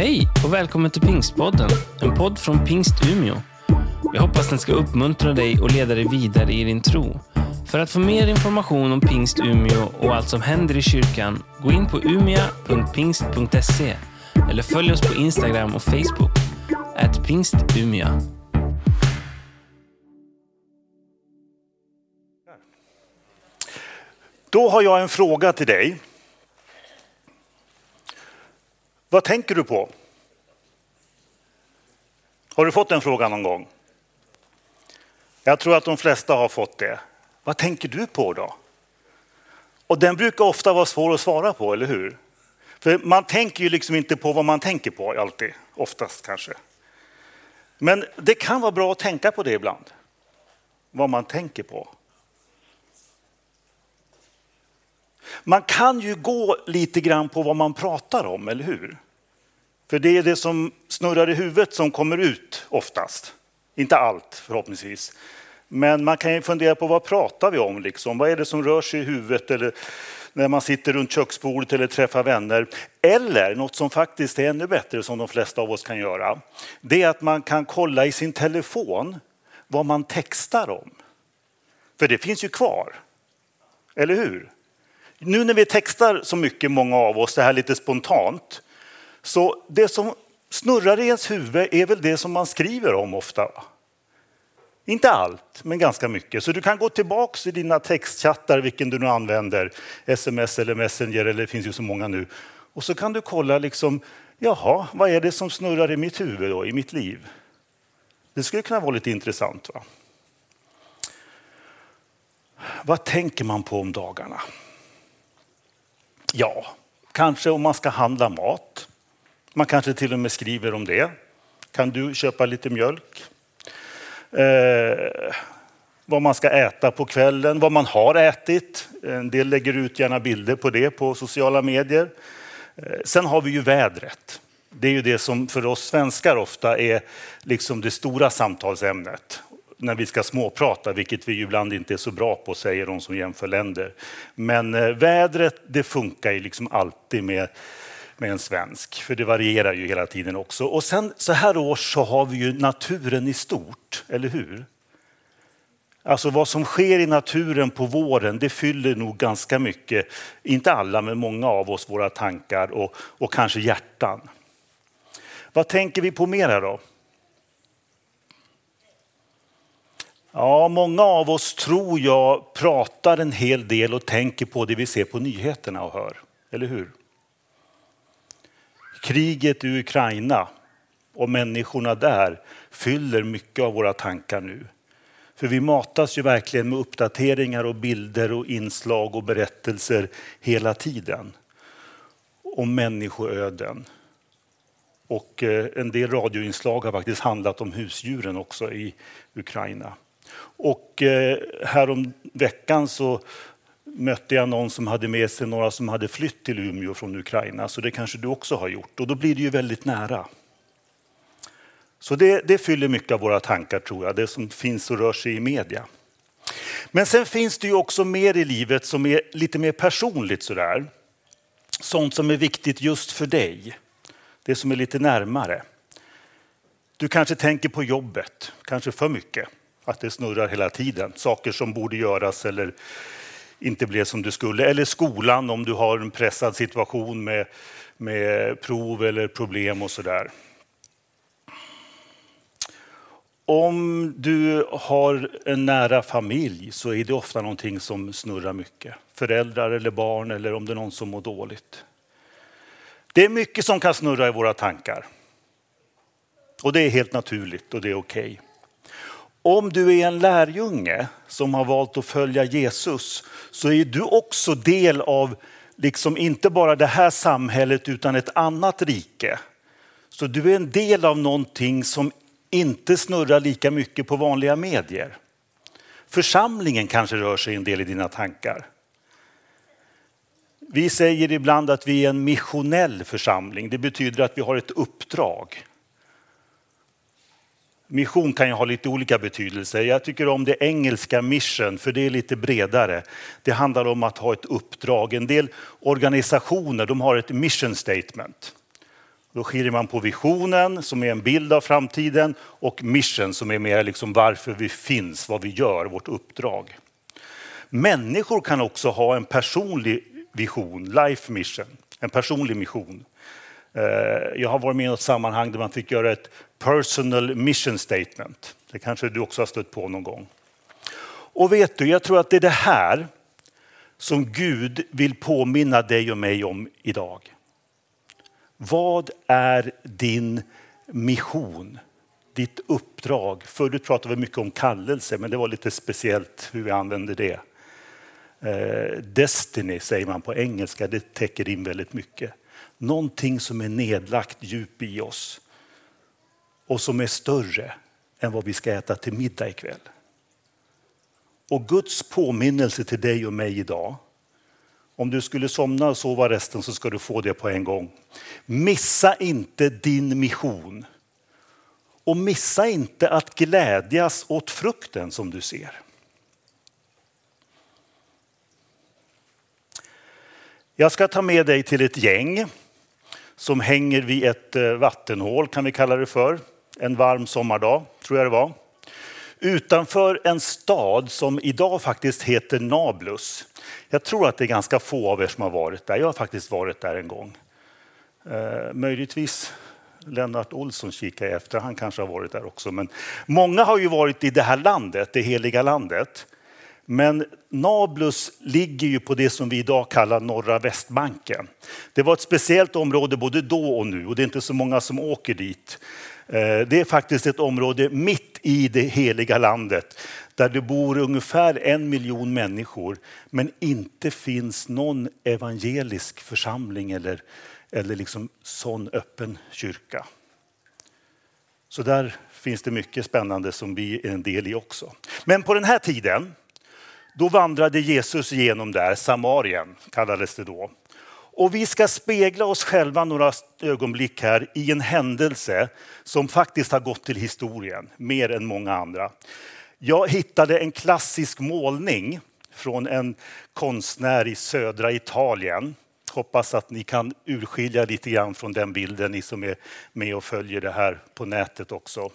Hej och välkommen till Pingstpodden, en podd från Pingst Umeå. Jag hoppas den ska uppmuntra dig och leda dig vidare i din tro. För att få mer information om Pingst Umeå och allt som händer i kyrkan, gå in på umia.pingst.se eller följ oss på Instagram och Facebook, at pingstumia. Då har jag en fråga till dig. Vad tänker du på? Har du fått den frågan någon gång? Jag tror att de flesta har fått det. Vad tänker du på då? Och den brukar ofta vara svår att svara på, eller hur? För man tänker ju liksom inte på vad man tänker på alltid, oftast kanske. Men det kan vara bra att tänka på det ibland. Vad man tänker på. Man kan ju gå lite grann på vad man pratar om, eller hur? För det är det som snurrar i huvudet som kommer ut oftast. Inte allt förhoppningsvis. Men man kan ju fundera på vad pratar vi om? Liksom? Vad är det som rör sig i huvudet eller när man sitter runt köksbordet eller träffar vänner? Eller något som faktiskt är ännu bättre som de flesta av oss kan göra. Det är att man kan kolla i sin telefon vad man textar om. För det finns ju kvar. Eller hur? Nu när vi textar så mycket, många av oss, det här lite spontant. Så det som snurrar i ens huvud är väl det som man skriver om ofta. Inte allt, men ganska mycket. Så du kan gå tillbaka i dina textchattar, vilken du nu använder, sms eller messenger, eller det finns ju så många nu. Och så kan du kolla, liksom, jaha, vad är det som snurrar i mitt huvud då, i mitt liv? Det skulle kunna vara lite intressant. Va? Vad tänker man på om dagarna? Ja, kanske om man ska handla mat. Man kanske till och med skriver om det. Kan du köpa lite mjölk? Eh, vad man ska äta på kvällen, vad man har ätit. En del lägger ut gärna bilder på det på sociala medier. Eh, sen har vi ju vädret. Det är ju det som för oss svenskar ofta är liksom det stora samtalsämnet när vi ska småprata, vilket vi ibland inte är så bra på, säger de som jämför länder. Men eh, vädret, det funkar ju liksom alltid med, med en svensk, för det varierar ju hela tiden också. Och sen så här års så har vi ju naturen i stort, eller hur? Alltså vad som sker i naturen på våren, det fyller nog ganska mycket, inte alla, men många av oss, våra tankar och, och kanske hjärtan. Vad tänker vi på mera då? Ja, många av oss tror jag pratar en hel del och tänker på det vi ser på nyheterna och hör. Eller hur? Kriget i Ukraina och människorna där fyller mycket av våra tankar nu. För vi matas ju verkligen med uppdateringar och bilder och inslag och berättelser hela tiden. Om människoöden. Och eh, en del radioinslag har faktiskt handlat om husdjuren också i Ukraina. Och eh, häromveckan härom veckan så mötte jag någon som hade med sig några som hade flytt till Umeå från Ukraina. Så det kanske du också har gjort. Och då blir det ju väldigt nära. Så det, det fyller mycket av våra tankar tror jag, det som finns och rör sig i media. Men sen finns det ju också mer i livet som är lite mer personligt sådär. Sånt som är viktigt just för dig. Det som är lite närmare. Du kanske tänker på jobbet, kanske för mycket att det snurrar hela tiden. Saker som borde göras eller inte blev som du skulle. Eller skolan om du har en pressad situation med, med prov eller problem och sådär. Om du har en nära familj så är det ofta någonting som snurrar mycket. Föräldrar eller barn eller om det är någon som mår dåligt. Det är mycket som kan snurra i våra tankar. Och det är helt naturligt och det är okej. Okay. Om du är en lärjunge som har valt att följa Jesus så är du också del av, liksom inte bara det här samhället utan ett annat rike. Så du är en del av någonting som inte snurrar lika mycket på vanliga medier. Församlingen kanske rör sig en del i dina tankar. Vi säger ibland att vi är en missionell församling. Det betyder att vi har ett uppdrag. Mission kan ju ha lite olika betydelser. Jag tycker om det engelska mission, för det är lite bredare. Det handlar om att ha ett uppdrag. En del organisationer de har ett mission statement. Då skiljer man på visionen som är en bild av framtiden och mission som är mer liksom varför vi finns, vad vi gör, vårt uppdrag. Människor kan också ha en personlig vision, life mission, en personlig mission. Eh, jag har varit med i något sammanhang där man fick göra ett personal mission statement. Det kanske du också har stött på någon gång. Och vet du, jag tror att det är det här som Gud vill påminna dig och mig om idag. Vad är din mission? Ditt uppdrag? Förut pratade vi mycket om kallelse, men det var lite speciellt hur vi använde det. Eh, destiny säger man på engelska, det täcker in väldigt mycket. Någonting som är nedlagt djup i oss och som är större än vad vi ska äta till middag ikväll. Och Guds påminnelse till dig och mig idag, om du skulle somna och sova resten så ska du få det på en gång. Missa inte din mission. Och missa inte att glädjas åt frukten som du ser. Jag ska ta med dig till ett gäng som hänger vid ett eh, vattenhål kan vi kalla det för. En varm sommardag tror jag det var. Utanför en stad som idag faktiskt heter Nablus. Jag tror att det är ganska få av er som har varit där. Jag har faktiskt varit där en gång. Eh, möjligtvis Lennart Olsson kikar jag efter, han kanske har varit där också. Men många har ju varit i det här landet, det heliga landet. Men Nablus ligger ju på det som vi idag kallar norra Västbanken. Det var ett speciellt område både då och nu och det är inte så många som åker dit. Eh, det är faktiskt ett område mitt i det heliga landet där det bor ungefär en miljon människor men inte finns någon evangelisk församling eller, eller liksom sån öppen kyrka. Så där finns det mycket spännande som vi är en del i också. Men på den här tiden då vandrade Jesus genom där, Samarien kallades det då. Och vi ska spegla oss själva några ögonblick här i en händelse som faktiskt har gått till historien, mer än många andra. Jag hittade en klassisk målning från en konstnär i södra Italien. Hoppas att ni kan urskilja lite grann från den bilden, ni som är med och följer det här på nätet också.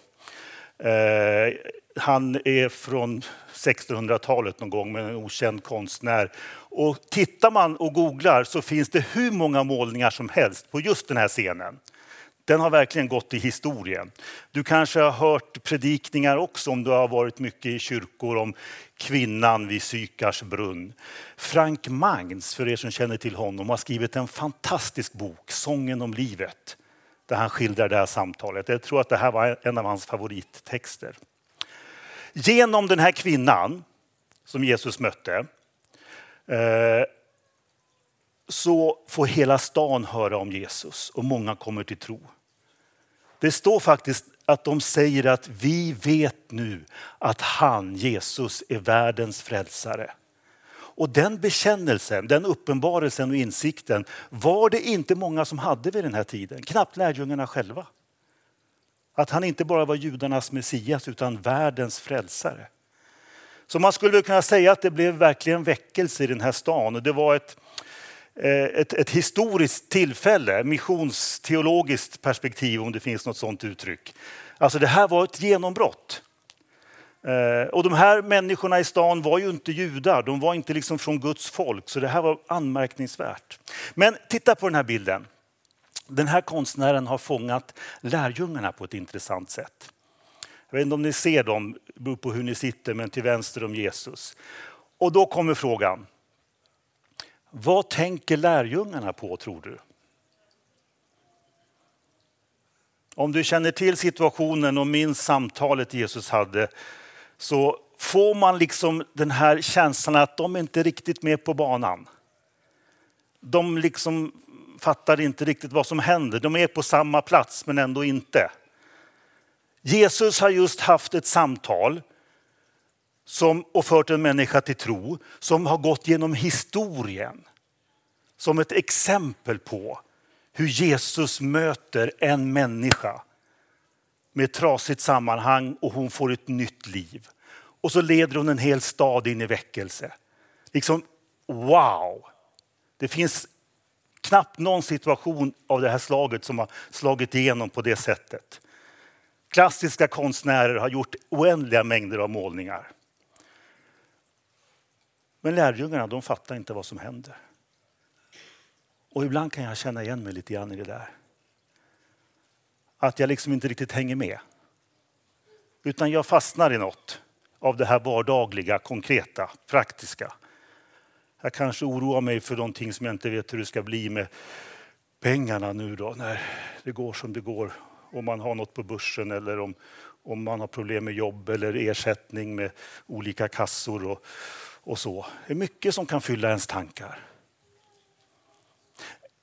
Eh, han är från 1600-talet någon gång med en okänd konstnär. Och tittar man och googlar så finns det hur många målningar som helst på just den här scenen. Den har verkligen gått i historien. Du kanske har hört predikningar också om du har varit mycket i kyrkor om kvinnan vid Sykars brunn. Frank Mangs, för er som känner till honom, har skrivit en fantastisk bok, Sången om livet, där han skildrar det här samtalet. Jag tror att det här var en av hans favorittexter. Genom den här kvinnan som Jesus mötte eh, så får hela stan höra om Jesus och många kommer till tro. Det står faktiskt att de säger att vi vet nu att han, Jesus, är världens frälsare. Och den bekännelsen, den uppenbarelsen och insikten var det inte många som hade vid den här tiden. Knappt lärjungarna själva. Att han inte bara var judarnas Messias utan världens frälsare. Så man skulle kunna säga att det blev verkligen väckelse i den här stan. Och det var ett, eh, ett, ett historiskt tillfälle, missionsteologiskt perspektiv om det finns något sådant uttryck. Alltså det här var ett genombrott. Eh, och de här människorna i stan var ju inte judar, de var inte liksom från Guds folk, så det här var anmärkningsvärt. Men titta på den här bilden. Den här konstnären har fångat lärjungarna på ett intressant sätt. Jag vet inte om ni ser dem, det beror på hur ni sitter, men till vänster om Jesus. Och då kommer frågan. Vad tänker lärjungarna på tror du? Om du känner till situationen och minns samtalet Jesus hade så får man liksom den här känslan att de inte är riktigt med på banan. De liksom fattar inte riktigt vad som händer. De är på samma plats men ändå inte. Jesus har just haft ett samtal som, och fört en människa till tro som har gått genom historien. Som ett exempel på hur Jesus möter en människa med ett trasigt sammanhang och hon får ett nytt liv. Och så leder hon en hel stad in i väckelse. Liksom, wow! Det finns knappt någon situation av det här slaget som har slagit igenom på det sättet. Klassiska konstnärer har gjort oändliga mängder av målningar. Men lärjungarna de fattar inte vad som händer. Och ibland kan jag känna igen mig lite grann i det där. Att jag liksom inte riktigt hänger med. Utan jag fastnar i något av det här vardagliga, konkreta, praktiska. Jag kanske oroar mig för någonting som jag inte vet hur det ska bli med pengarna nu då när det går som det går. Om man har något på börsen eller om, om man har problem med jobb eller ersättning med olika kassor och, och så. Det är mycket som kan fylla ens tankar.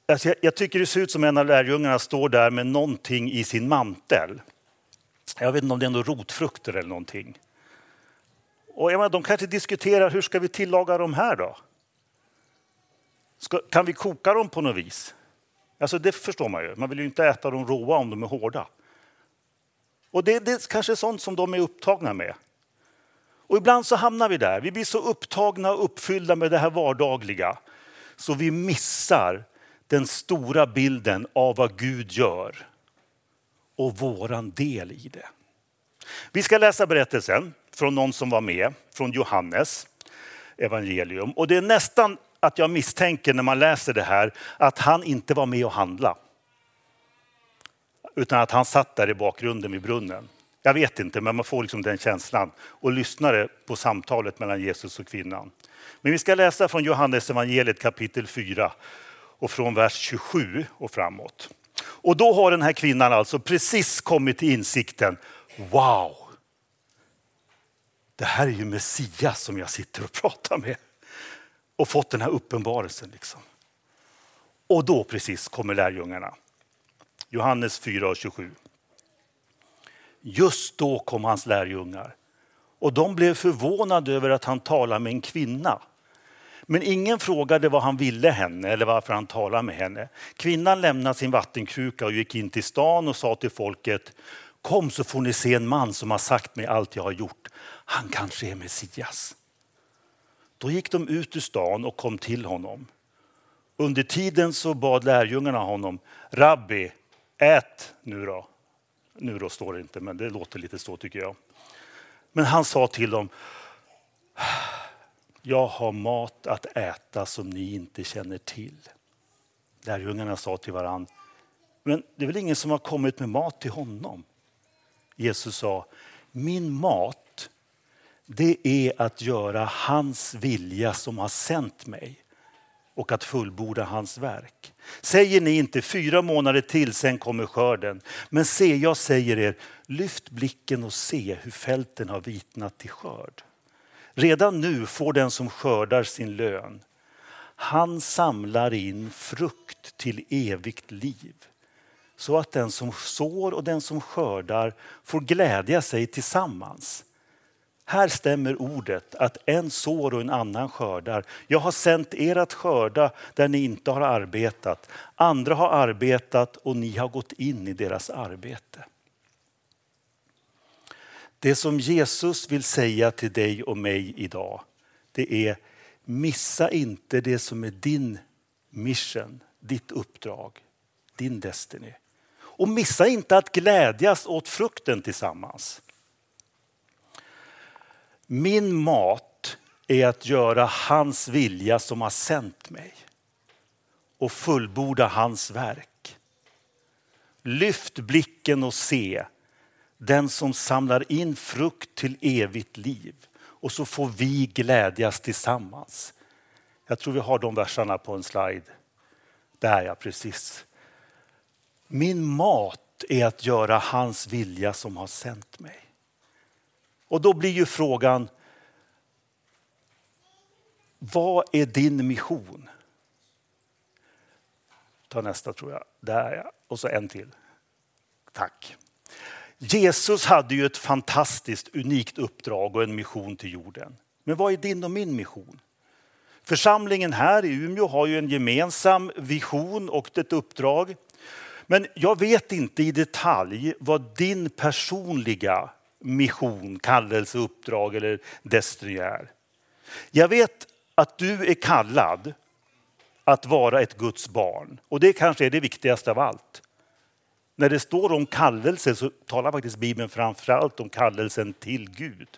Alltså jag, jag tycker det ser ut som en av lärjungarna står där med någonting i sin mantel. Jag vet inte om det är några rotfrukter eller någonting. Och jag menar, de kanske diskuterar hur ska vi tillaga de här då? Ska, kan vi koka dem på något vis? Alltså det förstår man ju. Man vill ju inte äta dem råa om de är hårda. Och det, det är kanske sånt som de är upptagna med. Och ibland så hamnar vi där. Vi blir så upptagna och uppfyllda med det här vardagliga så vi missar den stora bilden av vad Gud gör och våran del i det. Vi ska läsa berättelsen från någon som var med, från Johannes evangelium. Och det är nästan att jag misstänker när man läser det här att han inte var med och handla. Utan att han satt där i bakgrunden vid brunnen. Jag vet inte, men man får liksom den känslan och lyssnade på samtalet mellan Jesus och kvinnan. Men vi ska läsa från Johannes evangeliet kapitel 4 och från vers 27 och framåt. Och då har den här kvinnan alltså precis kommit till insikten. Wow! Det här är ju Messias som jag sitter och pratar med. Och fått den här uppenbarelsen. Liksom. Och då precis kommer lärjungarna. Johannes 4.27. Just då kom hans lärjungar och de blev förvånade över att han talade med en kvinna. Men ingen frågade vad han ville henne eller varför han talade med henne. Kvinnan lämnade sin vattenkruka och gick in till stan och sa till folket Kom så får ni se en man som har sagt mig allt jag har gjort. Han kanske är Messias. Då gick de ut ur stan och kom till honom. Under tiden så bad lärjungarna honom, Rabbi, ät nu då. Nu då står det inte, men det låter lite så tycker jag. Men han sa till dem, jag har mat att äta som ni inte känner till. Lärjungarna sa till varann, men det är väl ingen som har kommit med mat till honom? Jesus sa, min mat det är att göra hans vilja som har sänt mig och att fullborda hans verk. Säger ni inte fyra månader till, sen kommer skörden. Men se, jag säger er, lyft blicken och se hur fälten har vitnat till skörd. Redan nu får den som skördar sin lön. Han samlar in frukt till evigt liv så att den som sår och den som skördar får glädja sig tillsammans. Här stämmer ordet att en sår och en annan skördar. Jag har sänt er att skörda där ni inte har arbetat. Andra har arbetat och ni har gått in i deras arbete. Det som Jesus vill säga till dig och mig idag, det är missa inte det som är din mission, ditt uppdrag, din destiny. Och missa inte att glädjas åt frukten tillsammans. Min mat är att göra hans vilja som har sänt mig och fullborda hans verk. Lyft blicken och se den som samlar in frukt till evigt liv och så får vi glädjas tillsammans. Jag tror vi har de verserna på en slide. Där ja, precis. Min mat är att göra hans vilja som har sänt mig. Och då blir ju frågan, vad är din mission? Ta nästa tror jag. Där ja. Och så en till. Tack. Jesus hade ju ett fantastiskt unikt uppdrag och en mission till jorden. Men vad är din och min mission? Församlingen här i Umeå har ju en gemensam vision och ett uppdrag. Men jag vet inte i detalj vad din personliga mission, kallelse, uppdrag eller destiny är. Jag vet att du är kallad att vara ett Guds barn. Och det kanske är det viktigaste av allt. När det står om kallelse så talar faktiskt Bibeln framförallt om kallelsen till Gud.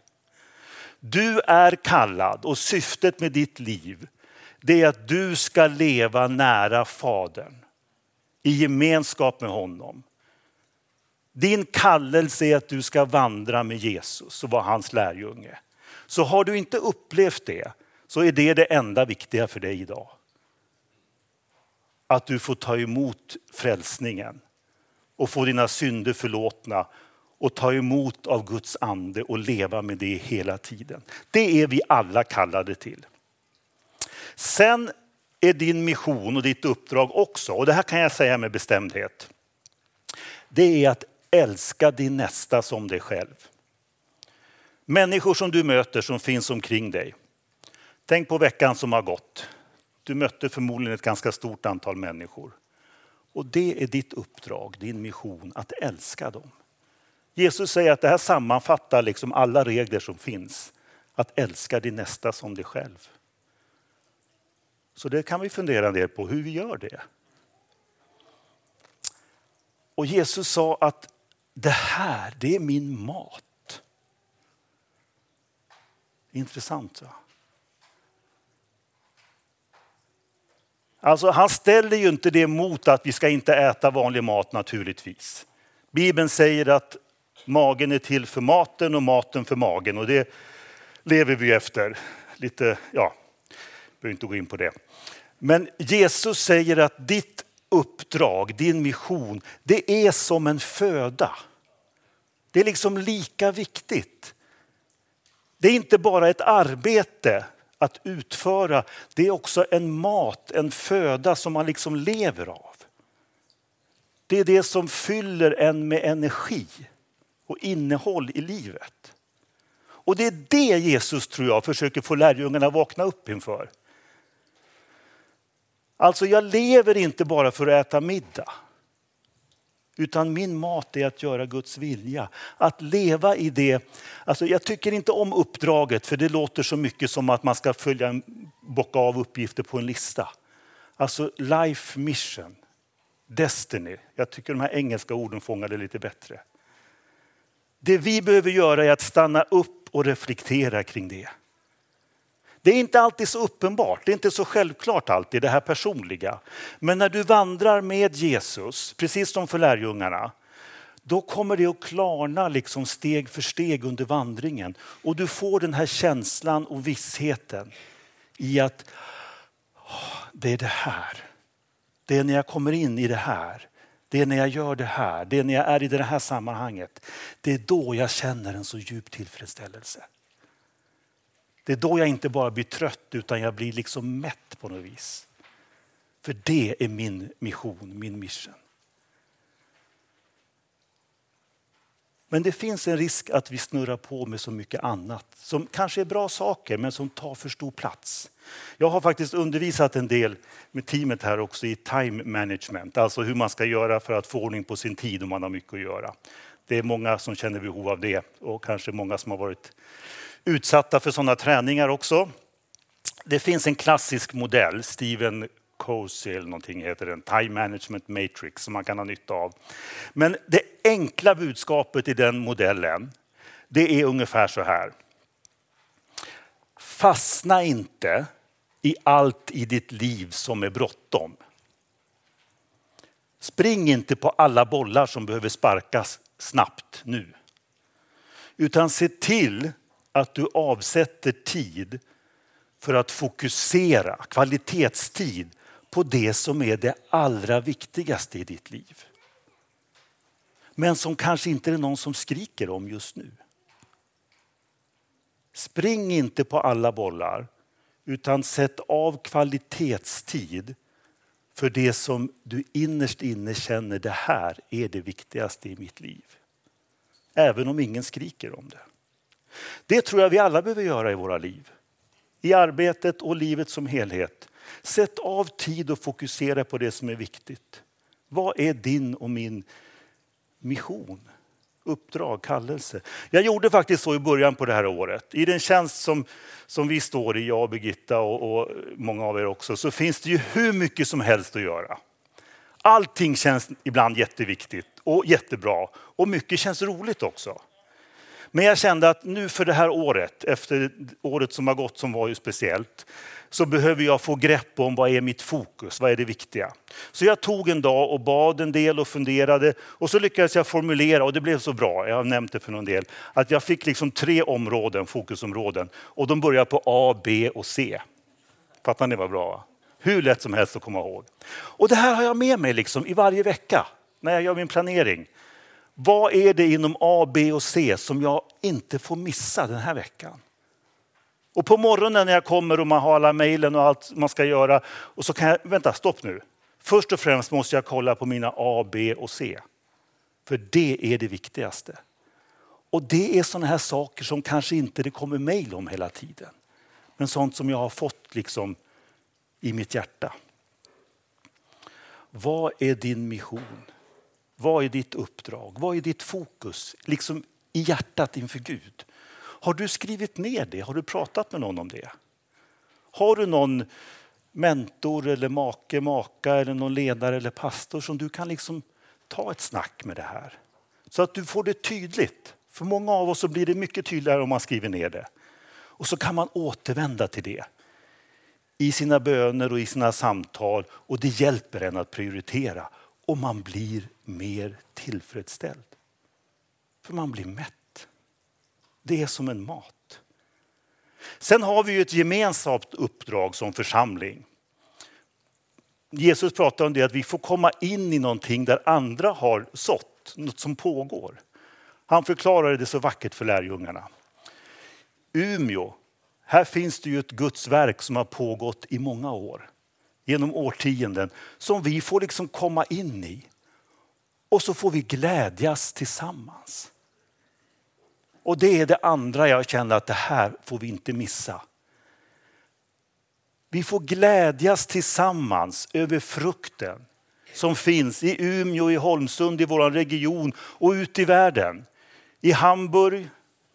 Du är kallad och syftet med ditt liv det är att du ska leva nära Fadern. I gemenskap med honom. Din kallelse är att du ska vandra med Jesus och vara hans lärjunge. Så har du inte upplevt det så är det det enda viktiga för dig idag. Att du får ta emot frälsningen och få dina synder förlåtna och ta emot av Guds ande och leva med det hela tiden. Det är vi alla kallade till. Sen är din mission och ditt uppdrag också, och det här kan jag säga med bestämdhet. Det är att älska din nästa som dig själv. Människor som du möter som finns omkring dig. Tänk på veckan som har gått. Du mötte förmodligen ett ganska stort antal människor. Och det är ditt uppdrag, din mission, att älska dem. Jesus säger att det här sammanfattar liksom alla regler som finns. Att älska din nästa som dig själv. Så det kan vi fundera en del på hur vi gör det. Och Jesus sa att det här, det är min mat. Intressant va? Alltså han ställer ju inte det mot att vi ska inte äta vanlig mat naturligtvis. Bibeln säger att magen är till för maten och maten för magen och det lever vi efter. Lite, ja, behöver inte gå in på det. Men Jesus säger att ditt uppdrag, din mission, det är som en föda. Det är liksom lika viktigt. Det är inte bara ett arbete att utföra, det är också en mat, en föda som man liksom lever av. Det är det som fyller en med energi och innehåll i livet. Och det är det Jesus tror jag försöker få lärjungarna vakna upp inför. Alltså jag lever inte bara för att äta middag. Utan min mat är att göra Guds vilja. Att leva i det. Alltså jag tycker inte om uppdraget för det låter så mycket som att man ska följa, bocka av uppgifter på en lista. Alltså life mission, destiny. Jag tycker de här engelska orden fångar det lite bättre. Det vi behöver göra är att stanna upp och reflektera kring det. Det är inte alltid så uppenbart, det är inte så självklart alltid det här personliga. Men när du vandrar med Jesus, precis som för lärjungarna, då kommer det att klarna liksom steg för steg under vandringen. Och du får den här känslan och vissheten i att det är det här. Det är när jag kommer in i det här. Det är när jag gör det här. Det är när jag är i det här sammanhanget. Det är då jag känner en så djup tillfredsställelse. Det är då jag inte bara blir trött utan jag blir liksom mätt på något vis. För det är min mission, min mission. Men det finns en risk att vi snurrar på med så mycket annat som kanske är bra saker men som tar för stor plats. Jag har faktiskt undervisat en del med teamet här också i time management, alltså hur man ska göra för att få ordning på sin tid om man har mycket att göra. Det är många som känner behov av det och kanske många som har varit utsatta för sådana träningar också. Det finns en klassisk modell, Steven Cosey eller någonting heter den, Time Management Matrix som man kan ha nytta av. Men det enkla budskapet i den modellen, det är ungefär så här. Fastna inte i allt i ditt liv som är bråttom. Spring inte på alla bollar som behöver sparkas snabbt nu. Utan se till att du avsätter tid för att fokusera, kvalitetstid, på det som är det allra viktigaste i ditt liv. Men som kanske inte är någon som skriker om just nu. Spring inte på alla bollar utan sätt av kvalitetstid för det som du innerst inne känner det här är det viktigaste i mitt liv. Även om ingen skriker om det. Det tror jag vi alla behöver göra i våra liv. I arbetet och livet som helhet. Sätt av tid och fokusera på det som är viktigt. Vad är din och min mission? uppdrag, kallelse. Jag gjorde faktiskt så i början på det här året. I den tjänst som, som vi står i, jag och Birgitta och, och många av er också, så finns det ju hur mycket som helst att göra. Allting känns ibland jätteviktigt och jättebra och mycket känns roligt också. Men jag kände att nu för det här året, efter året som har gått som var ju speciellt, så behöver jag få grepp om vad är mitt fokus, vad är det viktiga. Så jag tog en dag och bad en del och funderade och så lyckades jag formulera, och det blev så bra, jag har nämnt det för någon del, att jag fick liksom tre områden, fokusområden och de börjar på A, B och C. Fattar ni vad bra? Hur lätt som helst att komma ihåg. Och det här har jag med mig liksom i varje vecka när jag gör min planering. Vad är det inom A, B och C som jag inte får missa den här veckan? Och på morgonen när jag kommer och man har alla mejlen och allt man ska göra och så kan jag, vänta stopp nu. Först och främst måste jag kolla på mina A, B och C. För det är det viktigaste. Och det är sådana här saker som kanske inte det kommer mejl om hela tiden. Men sånt som jag har fått liksom i mitt hjärta. Vad är din mission? Vad är ditt uppdrag? Vad är ditt fokus? Liksom i hjärtat inför Gud. Har du skrivit ner det? Har du pratat med någon om det? Har du någon mentor eller make, maka eller någon ledare eller pastor som du kan liksom ta ett snack med det här? Så att du får det tydligt. För många av oss så blir det mycket tydligare om man skriver ner det. Och så kan man återvända till det i sina böner och i sina samtal och det hjälper en att prioritera och man blir mer tillfredsställd. För man blir mätt. Det är som en mat. Sen har vi ju ett gemensamt uppdrag som församling. Jesus pratar om det att vi får komma in i någonting där andra har sått, något som pågår. Han förklarade det så vackert för lärjungarna. Umeå, här finns det ju ett Guds verk som har pågått i många år, genom årtionden, som vi får liksom komma in i. Och så får vi glädjas tillsammans. Och det är det andra jag känner att det här får vi inte missa. Vi får glädjas tillsammans över frukten som finns i Umeå, i Holmsund, i vår region och ute i världen. I Hamburg,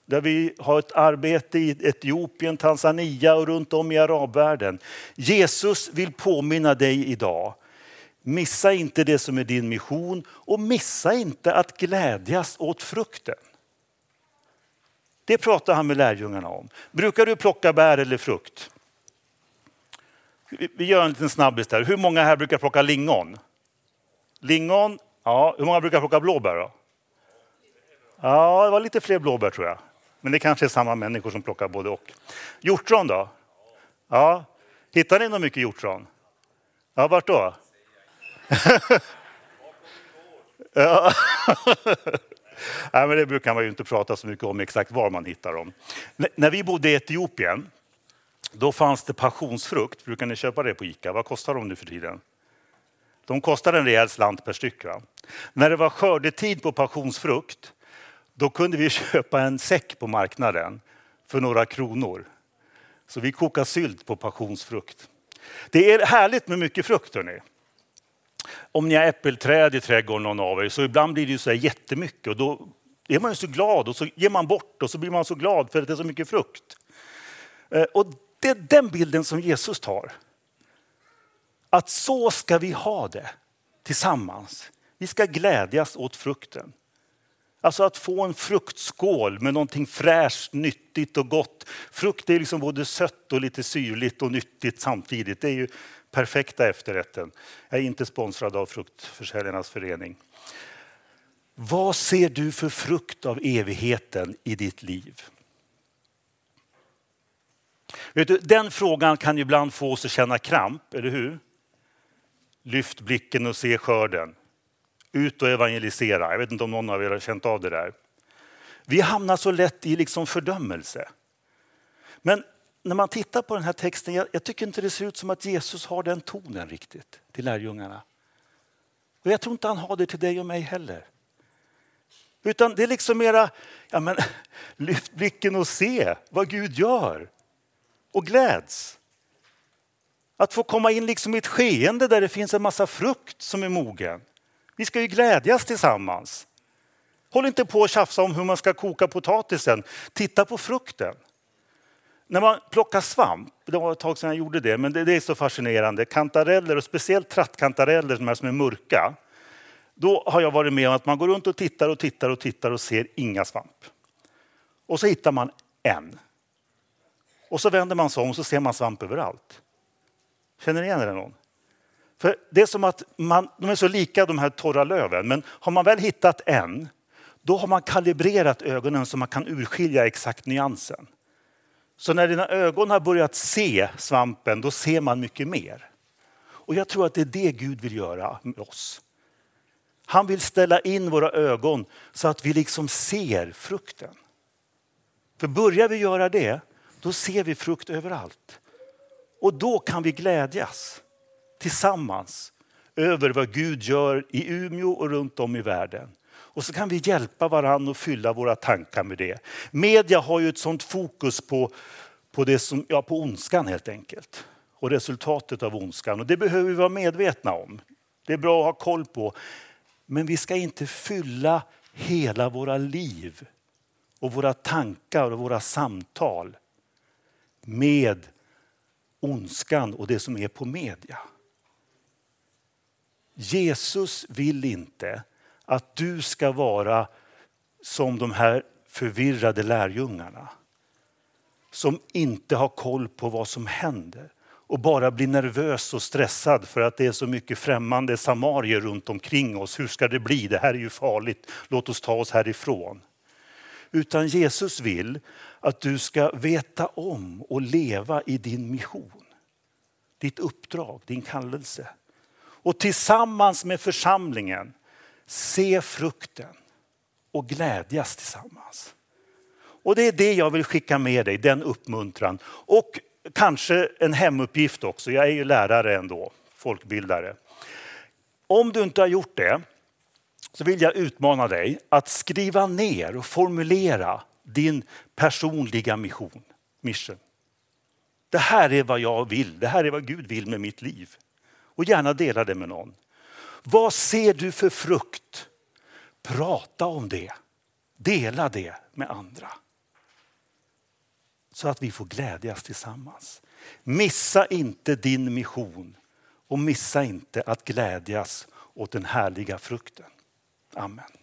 där vi har ett arbete i Etiopien, Tanzania och runt om i arabvärlden. Jesus vill påminna dig idag. Missa inte det som är din mission och missa inte att glädjas åt frukten. Det pratar han med lärjungarna om. Brukar du plocka bär eller frukt? Vi gör en liten snabbis där. Hur många här brukar plocka lingon? Lingon? Ja. Hur många brukar plocka blåbär? Då? Ja, det var lite fler blåbär tror jag. Men det kanske är samma människor som plockar både och. Hjortron då? Ja. Hittar ni något mycket hjortron? Ja, vart då? Ja. Nej, men det brukar man ju inte prata så mycket om exakt var man hittar dem. N när vi bodde i Etiopien, då fanns det passionsfrukt. Brukar ni köpa det på Ica? Vad kostar de nu för tiden? De kostar en rejäl slant per styck. Va? När det var skördetid på passionsfrukt, då kunde vi köpa en säck på marknaden för några kronor. Så vi kokade sylt på passionsfrukt. Det är härligt med mycket frukt. Hörrni. Om ni har äppelträd i trädgården någon av er så ibland blir det så här jättemycket och då är man ju så glad och så ger man bort och så blir man så glad för att det är så mycket frukt. Eh, och det är den bilden som Jesus tar. Att så ska vi ha det tillsammans. Vi ska glädjas åt frukten. Alltså att få en fruktskål med någonting fräscht, nyttigt och gott. Frukt är liksom både sött och lite syrligt och nyttigt samtidigt. Det är ju perfekta efterrätten. Jag är inte sponsrad av Fruktförsäljarnas förening. Vad ser du för frukt av evigheten i ditt liv? Vet du, den frågan kan ibland få oss att känna kramp, eller hur? Lyft blicken och se skörden. Ut och evangelisera. Jag vet inte om någon av er har känt av det där. Vi hamnar så lätt i liksom fördömelse. Men när man tittar på den här texten, jag, jag, tycker inte det ser ut som att Jesus har den tonen riktigt till lärjungarna. Och jag tror inte han har det till dig och mig heller. Utan det är liksom mera, ja men lyft blicken och se vad Gud gör. Och gläds. Att få komma in liksom i ett skeende där det finns en massa frukt som är mogen. Vi ska ju glädjas tillsammans. Håll inte på och tjafsa om hur man ska koka potatisen. Titta på frukten. När man plockar svamp, det var ett tag sedan jag gjorde det, men det, det är så fascinerande. Kantareller och speciellt trattkantareller som är, som är mörka. Då har jag varit med om att man går runt och tittar och tittar och tittar och ser inga svamp. Och så hittar man en. Och så vänder man sig om och så ser man svamp överallt. Känner ni igen det någon? För det är som att man, de är så lika de här torra löven, men har man väl hittat en, då har man kalibrerat ögonen så man kan urskilja exakt nyansen. Så när dina ögon har börjat se svampen, då ser man mycket mer. Och jag tror att det är det Gud vill göra med oss. Han vill ställa in våra ögon så att vi liksom ser frukten. För börjar vi göra det, då ser vi frukt överallt. Och då kan vi glädjas tillsammans över vad Gud gör i Umeå och runt om i världen. Och så kan vi hjälpa varandra och fylla våra tankar med det. Media har ju ett sånt fokus på, på, det som, ja, på ondskan helt enkelt. Och resultatet av ondskan. Och det behöver vi vara medvetna om. Det är bra att ha koll på. Men vi ska inte fylla hela våra liv och våra tankar och våra samtal med ondskan och det som är på media. Jesus vill inte att du ska vara som de här förvirrade lärjungarna. Som inte har koll på vad som händer och bara blir nervös och stressad för att det är så mycket främmande samarier runt omkring oss. Hur ska det bli? Det här är ju farligt. Låt oss ta oss härifrån. Utan Jesus vill att du ska veta om och leva i din mission. Ditt uppdrag, din kallelse. Och tillsammans med församlingen se frukten och glädjas tillsammans. Och det är det jag vill skicka med dig, den uppmuntran. Och kanske en hemuppgift också. Jag är ju lärare ändå, folkbildare. Om du inte har gjort det så vill jag utmana dig att skriva ner och formulera din personliga mission, mission. Det här är vad jag vill, det här är vad Gud vill med mitt liv. Och gärna dela det med någon. Vad ser du för frukt? Prata om det. Dela det med andra. Så att vi får glädjas tillsammans. Missa inte din mission och missa inte att glädjas åt den härliga frukten. Amen.